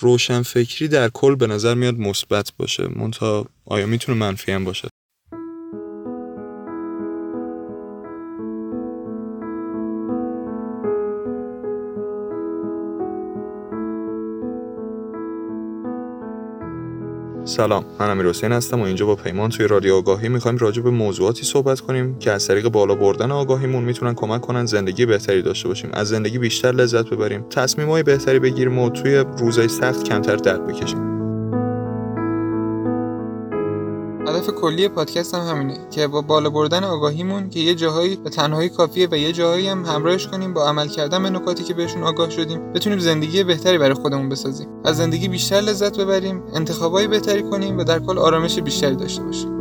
روشنفکری در کل به نظر میاد مثبت باشه. منتها آیا می‌تونه منفی هم باشه؟ سلام من امیر حسین هستم و اینجا با پیمان توی رادیو آگاهی می‌خوایم راجع به موضوعاتی صحبت کنیم که از طریق بالا بردن آگاهیمون می‌تونن کمک کنن زندگی بهتری داشته باشیم از زندگی بیشتر لذت ببریم تصمیمهای بهتری بگیریم و توی روزای سخت کمتر درد بکشیم. هدف کلی پادکست هم همینه که با بالا بردن آگاهیمون که یه جاهایی به تنهایی کافیه و یه جاهایی هم همراهش کنیم با عمل کردن به نکاتی که بهشون آگاه شدیم بتونیم زندگی بهتری برای خودمون بسازیم. از زندگی بیشتر لذت ببریم انتخابای بهتری کنیم و در کل آرامش بیشتری داشته باشیم.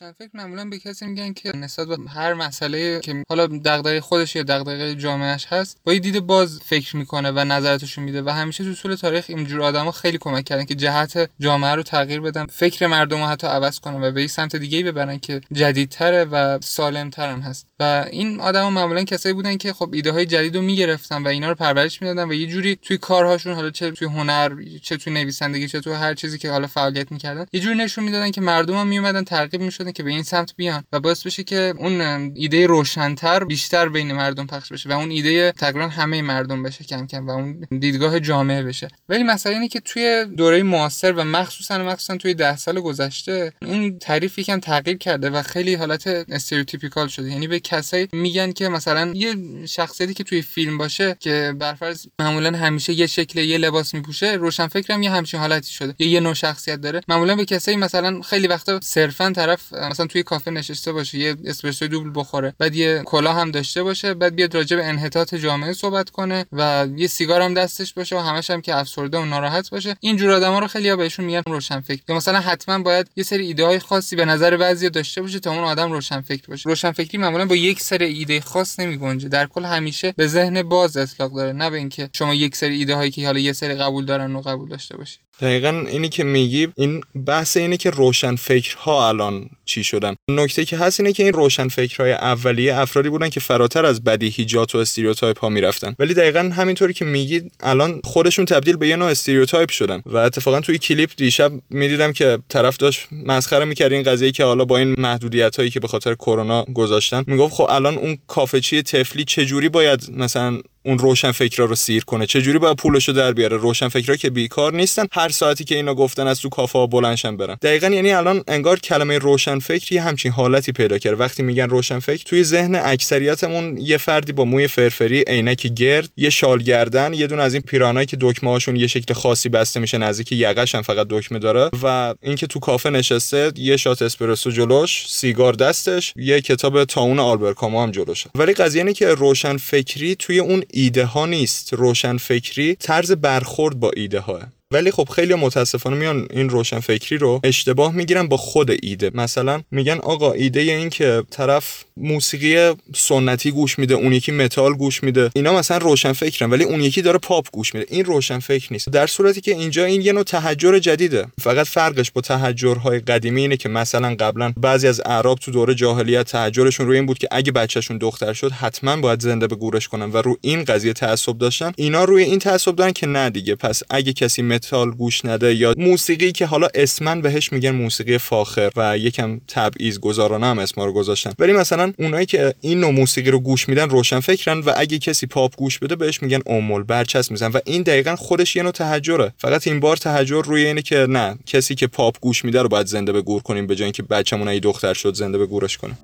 روشنفکر معمولا به کسی میگن که نسبت به هر مسئله که حالا دغدغه خودش یا دغدغه جامعهش هست با یه دید باز فکر می‌کنه و نظراتشو میده و همیشه تو طول تاریخ اینجور آدما خیلی کمک کردن که جهت جامعه رو تغییر بدن فکر مردم رو حتی عوض کنن و به این سمت دیگه ببرن که جدیدتره و سالمتر هم هست. و این آدما معمولا کسایی بودن که خب ایده های جدید رو می‌گرفتن و اینا رو پرورش می‌دادن و یه جوری توی کارهاشون حالا چه توی هنر چه توی نویسندگی چه توی هر چیزی که حالا فعالیت می‌کردن یه جوری نشون می‌دادن که مردم هم میومدن ترغیب می‌شدن که به این سمت بیان و باعث بشه که اون ایده روشنتر بیشتر بین مردم پخش بشه و اون ایده تقریبا همه مردم بشه کم کم و اون دیدگاه جامعه بشه. ولی مسئله اینه که توی دوره معاصر و مخصوصا مخصوصا توی ده سال گذشته این تعریف یکم تغییر کرده و خیلی حالت استریوتیپیکال شده. یعنی کسایی میگن که مثلا یه شخصیتی که توی فیلم باشه که برفرض معمولا همیشه یه شکل یه لباس میپوشه روشنفکرم یه همچین حالتی شده. یه, یه نوع شخصیت داره. معمولا به کسایی مثلا خیلی وقتا صرفا طرف مثلا توی کافه نشسته باشه یه اسپرسو دوبل بخوره بعد یه کلاه هم داشته باشه بعد بیاد راجع به انحطاط جامعه صحبت کنه و یه سیگار هم دستش باشه و همش هم که افسرده و ناراحت باشه. این جور آدما رو خیلی بهشون میگن روشنفکر. یا مثلا حتما باید یه سری ایده های خاصی به نظر بعضی داشته باشه تا اون آدم روشنفکر باشه. روشنفکری معمولا با یک سری ایده خاص نمیگنجه در کل همیشه به ذهن باز اطلاق داره نه به اینکه شما یک سری ایده هایی که حالا یه سری قبول دارن و قبول داشته باشید. دقیقا اینی که میگی این بحث اینه که روشن فکرها الان چی شدن. نکته که هست اینه که این روشن فکرهای اولیه افرادی بودن که فراتر از بدیهیات و stereotype ها می‌رفتن. ولی دقیقا همینطوری که میگی الان خودشون تبدیل به یه نوع stereotype شدن و اتفاقا توی کلیپ دیشب می‌دیدم که طرف داشت مسخره می‌کرد این قضیه که حالا با این محدودیت هایی که به خاطر کرونا گذاشتن. می‌گفت خب الان اون کافه‌چی طفلی چجوری باید مثلا اون روشن فکرا رو سیر کنه. چجوری باید پولشو در بیاره؟ روشن فکرا که بیکار نیستن هر ساعتی که اینا گفتن از تو کافه بلنشن برن. دقیقا یعنی الان انگار کلمه روشن فکر همچین حالتی پیدا کرده. وقتی میگن روشن فکر توی ذهن اکثریتمون یه فردی با موی فرفری عینک گرد یه شال گردن یه دونه از این پیرانایی که دکمه هاشون یه شکل خاصی بسته میشه نزدیک یقش هم فقط دکمه داره. و اینکه تو کافه نشسته یه شات اسپرسو جلوش سیگار دستش یه کتاب تاون آلبر کامو هم جلوشه. ولی قضیه اینه که روشن فکری توی اون ایده ها نیست روشن فکری طرز برخورد با ایده ها ولی خب خیلی متاسفانه میان این روشن فکری رو اشتباه می‌گیرن با خود ایده. مثلا میگن آقا ایده این که طرف موسیقی سنتی گوش میده اون یکی متال گوش میده اینا مثلا روشن فکرن ولی اون یکی داره پاپ گوش میده. این روشن فکر نیست. در صورتی که اینجا این یه نوع تحجر جدیده. فقط فرقش با تحجرهای قدیمی اینه که مثلا قبلا بعضی از اعراب تو دوره جاهلیت تحجرشون روی این بود که اگه بچهشون دختر شد حتما باید زنده به گورش کنن و رو این قضیه تعصب داشتن. اینا روی این تعصب دارن که نه دیگه. پس اگه کسی متال گوش نده یا موسیقی که حالا اسماً بهش میگن موسیقی فاخر و یکم تبعیض گذارانه هم اسما رو گذاشتن. ولی مثلا اونایی که این نوع موسیقی رو گوش میدن روشن فکرن و اگه کسی پاپ گوش بده بهش میگن اومول برچسب میزن و این دقیقا خودش یه نوع تهجره فقط این بار تهجر روی اینه که نه کسی که پاپ گوش میده رو باید زنده به گور کنیم به جای اینکه بچه‌مون ای دختر شد زنده به گورش کنیم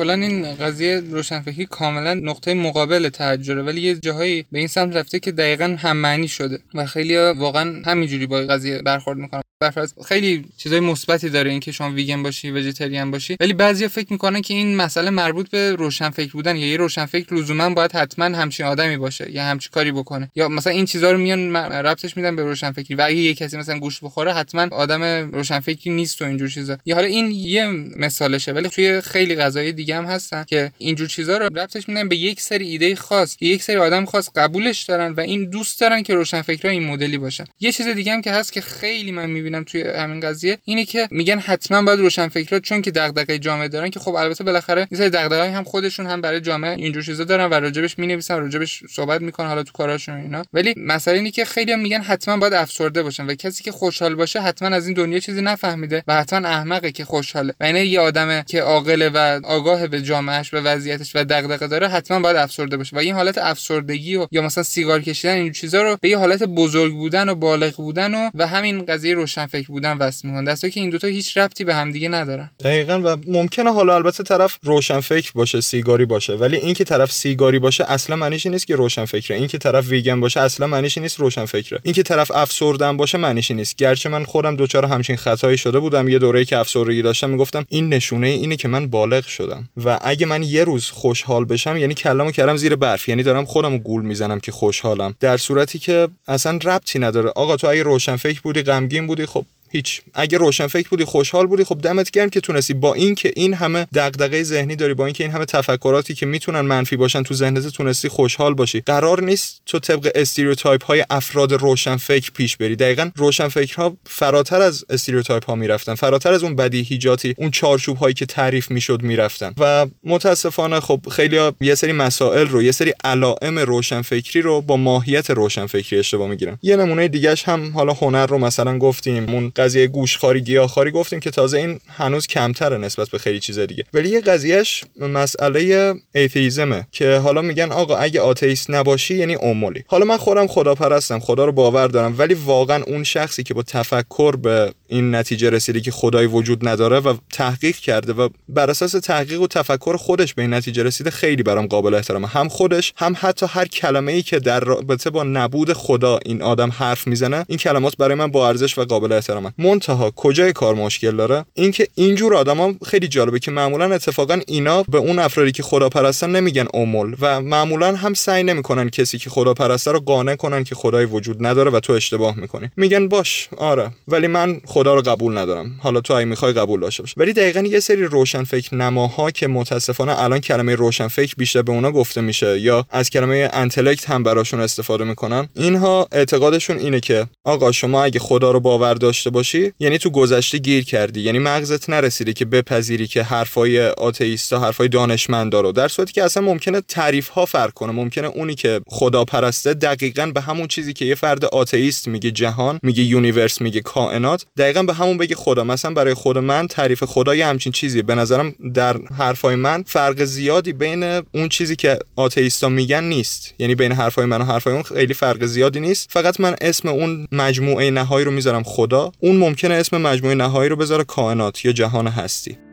کلا این قضیه روشنفکری کاملا نقطه مقابل تهجره ولی یه جاهایی به این سمت رفته که دقیقا هم معنی شده و خیلی واقعا همینجوری با قضیه برخورد می‌کنن. برفرض خیلی چیزای مثبتی داره اینکه شما ویگن باشی وجیتریان باشی. ولی بعضیا فکر می‌کنن که این مسئله مربوط به روشنفکر بودن یا یه روشنفکر لزوما باید حتما همچین آدمی باشه یا همچین کاری بکنه. یا مثلا این چیزا رو میان ربطش میدن به روشنفکری و اگه یه کسی مثلا گوش بخوره حتما آدم روشنفکری نیست و اینجور چیزا. یا حالا این یه مثالشه ولی توی خیلی قضایی دیگه هم هستن که اینجور چیزا رو ربطش میدن به یک سری ایده خاص یک سری آدم خاص قبولش دارن و این دوست دارن که روشنفکرا این مدلی باشن. یه چیز دیگه هم که هست که خیلی من توی همین قضیه اینه که میگن حتما باید روشنفکرا چون که دغدغه جامعه دارن که خب البته بالاخره این سری دغدغه‌ای هم خودشون هم برای جامعه اینجور چیزا دارن و راجبش می‌نویسن راجبش صحبت می‌کنن حالا تو کاراشون اینا. ولی مسئله اینه که خیلی هم میگن حتما باید افسرده باشن و کسی که خوشحال باشه حتما از این دنیا چیزی نفهمیده و حتما احمقه که خوشحاله. و اینه یه آدمه که عاقله و آگاه به جامعهش به وضعیتش و دغدغه داره حتما باید افسرده باشه. و این حالت افسردگی و یا مثلا سیگار کشیدن این چیزا رو به یه حالت بزرگ بودن و بالغ بودن و و همین قضیه روشنفکر بودن وصل می‌کنن. دسته که این دوتا هیچ ربطی به همدیگه ندارن. دقیقا و ممکنه حالا البته طرف روشنفکر باشه سیگاری باشه ولی اینکه طرف سیگاری باشه اصلا معنیش نیست که روشنفکره. اینکه طرف ویگن باشه اصلا معنیش نیست روشنفکره. اینکه طرف افسردن باشه معنیش نیست. گرچه من خودم دوچار همچین خطایی شده بودم. یه دوره‌ای که افسردگی داشتم می‌گفتم این نشونه اینه که من بالغ شدم. و اگه من یه روز خوشحال بشم یعنی کلامو کردم زیر برف. یعنی دارم خودمو گول می‌زنم که خوشحالم. در صورتی که اصلا ربطی نداره. آقا تو اگه روشنفکر بودی غمگین بودی خب هیچ. اگه روشن فکر بودی خوشحال بودی خب دمت گرم که تونستی با اینکه این همه دغدغه ذهنی داری با اینکه این همه تفکراتی که می‌تونن منفی باشن تو ذهنت تونستی خوشحال باشی. قرار نیست تو طبق stereotype های افراد روشن فکر پیش بری. دقیقا روشن فکرها فراتر از stereotype ها می‌رفتن. فراتر از اون بدیهیاتی اون چارچوب هایی که تعریف می‌شد می‌رفتن. و متاسفانه خب خیلی یه سری مسائل رو یه سری علائم روشن فکری رو با ماهیت روشن فکری اشتباه می‌گیرن. یه نمونه دیگهش هم حالا هنر رو مثلا گفتیم. اون قضیه گوشتخواری گیاهخواری گفتیم که تازه این هنوز کمتره نسبت به خیلی چیز دیگه. ولی یه قضیهش مسئله atheism ه که حالا میگن آقا اگه آتئیست نباشی یعنی امولی حالا من خودم خدا پرستم خدا رو باور دارم ولی واقعا اون شخصی که با تفکر به این نتیجه رسیده که خدای وجود نداره و تحقیق کرده و بر اساس تحقیق و تفکر خودش به این نتیجه رسیده خیلی برام قابل احترامه. هم خودش هم حتی هر کلمه ای که در رابطه با نبود خدا این آدم حرف می‌زنه این کلمات برای من با ارزش و قابل احترامه. منتها کجای کار مشکل داره؟ اینکه اینجور آدما خیلی جالبه که معمولا اتفاقا اینا به اون افرادی که خدا پرستن نمیگن امول و معمولا هم سعی نمی‌کنن کسی که خدا پرسته رو قانع کنن که خدای وجود نداره و تو اشتباه می‌کنی. میگن باش آره ولی من خدا رو قبول ندارم. حالا تو اگه می‌خوای قبول داشته باش. ولی دقیقا یه سری روشن فکر نماها که متاسفانه الان کلمه روشن فکر بیشتر به اونا گفته میشه یا از کلمه intellect هم براشون استفاده می‌کنن. اینها اعتقادشون اینه که آقا شما اگه خدا رو باور داشته باشی یعنی تو گذشته گیر کردی. یعنی مغزت نرسیده که بپذیری که حرفای آتئیستا حرفای دانشمندا رو. در صورتی که اصلا ممکنه تعریف ها فرق کنه. ممکنه اونی که خدا پرسته دقیقا به همون چیزی که یه فرد آتئیست میگه جهان میگه universe میگه کائنات دقیقا به همون بگه خدا. مثلا برای خود من تعریف خدا یه همچین چیزی به نظرم در حرفای من فرق زیادی بین اون چیزی که آتئیستا میگن نیست. یعنی بین حرفای من و حرفای اون خیلی فرق زیادی نیست. فقط من اسم اون مجموعه نهایی رو می‌ذارم خدا. اون ممکنه اسم مجموعه نهایی رو بذاره کائنات یا جهان هستی.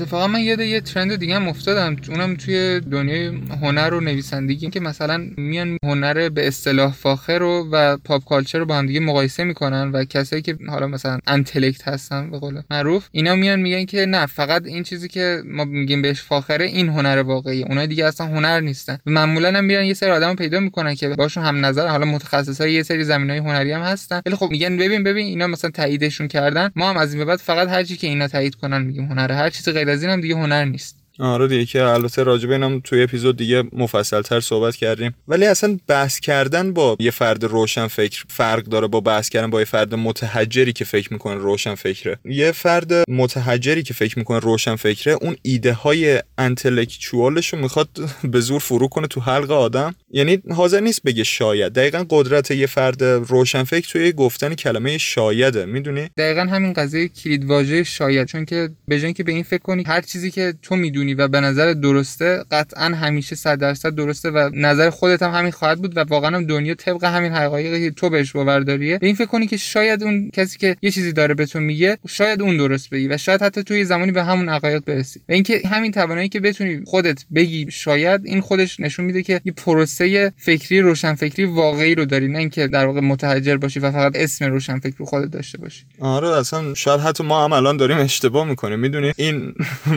اتفاقا من یاد یه ترند دیگه هم افتادم. اونم توی دنیای هنر و نویسندگی که مثلا میان هنر به اصطلاح فاخر رو و پاپ کالچر رو با هم دیگه مقایسه می‌کنن و کسایی که حالا مثلا انتلکت هستن به قول معروف اینا میان میگن که نه فقط این چیزی که ما میگیم بهش فاخره این هنر واقعی اونها دیگه اصلا هنر نیستن. و معمولا هم میرن یه سری آدمو پیدا می‌کنن که باشون هم نظر حالا متخصصای یه سری زمینای هنری هم هستن. ولی خب میگن ببین ببین اینا مثلا تاییدشون کردن. ما هم از این به بعد فقط هر چی که اینا تایید کنن میگیم هنر هر چیزی غیر از اینم دیگه هنر نیست. آره دیگه که البته راجبه اینم توی اپیزود دیگه مفصل تر صحبت کردیم. ولی اصلا بحث کردن با یه فرد روشن فکر فرق داره با بحث کردن با یه فرد متحجری که فکر می‌کنه روشن فکره یه فرد متحجری که فکر می‌کنه روشن فکره اون ایده های انتלקچوالش رو می‌خواد به زور فرو کنه تو حلق آدم. یعنی حاضر نیست بگه شاید. دقیقا قدرت یه فرد روشن فکر توی گفتن کلمه شایده. می‌دونی؟ دقیقا همین قضیه کلید واژه شاید. چون که به که به این فکر کنی هر چیزی که تو می‌دونی و به نظر درسته قطعا همیشه 100 درصد درسته و نظر خودت هم همین خواهد بود و واقعا هم دنیا طبق همین حقایقی تو بهش باور داریه به این فکر کنی که شاید اون کسی که یه چیزی داره به تو میگه شاید اون درست بگی و شاید حتی توی زمانی به همون حقایق برسی. و اینکه همین توانایی که بتونی خودت بگی شاید این خودش نشون میده که یه پروسه فکری روشن فکری واقعی رو داری نه اینکه در واقع متحجر باشی و فقط اسم روشن فکر رو خودت داشته باشی. آره اصلا شاید حتی ما هم الان داریم اشتباه می‌کنیم. می‌دونی؟ این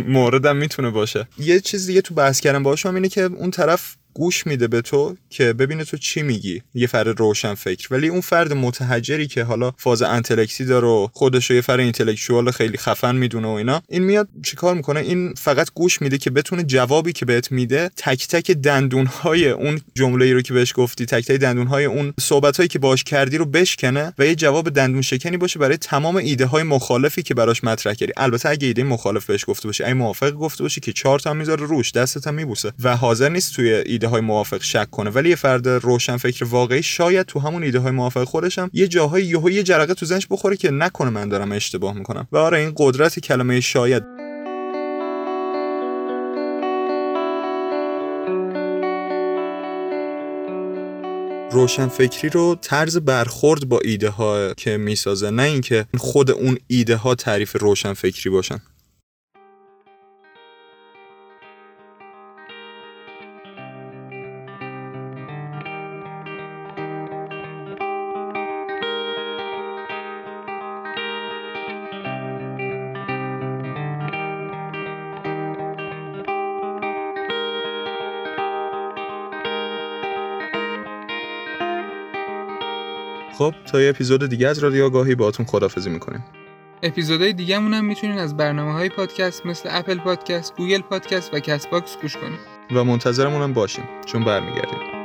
موردم می‌تونه باشه. یه چیز دیگه تو بحث کردن باهاش اینه که اون طرف گوش میده به تو که ببینه تو چی میگی. یه فرد روشن فکر. ولی اون فرد متحجری که حالا فاز انتلکتی داره و خودش یه فرد اینتלקچوال خیلی خفن می‌دونه و اینا این میاد چیکار می‌کنه؟ این فقط گوش میده که بتونه جوابی که بهت میده تک تک دندونهای اون جمله رو که بهش گفتی تک تک دندونهای اون صحبتهایی که باش کردی رو بشکنه و یه جواب دندون شکنی باشه برای تمام ایده های مخالفی که براش مطرح کردی. البته اگه ایده مخالف بهش گفته باشه ای موافق گفته باشه که چهار تا می‌ذاره روش دستت میبوسه و حاضر نیست توی ایده های موافق شک کنه. ولی یه فرد روشن فکر واقعی شاید تو همون ایده های موافق هم یه جاهای یهو یه جرقه تو ذهنش بخوره که نکنه من دارم اشتباه می‌کنم. و آره این قدرت کلمه شاید روشن فکری رو طرز برخورد با ایده ها که می‌سازه نه اینکه خود اون ایده ها تعریف روشن فکری باشن. خب تا یه اپیزود دیگه از رادیو آگاهی باهاتون خدافزی می‌کنیم. اپیزودهای دیگه هم می‌تونین از برنامه های پادکست مثل اپل پادکست، گوگل پادکست و کست باکس گوش کنید و منتظرمون هم باشین چون برمیگردیم.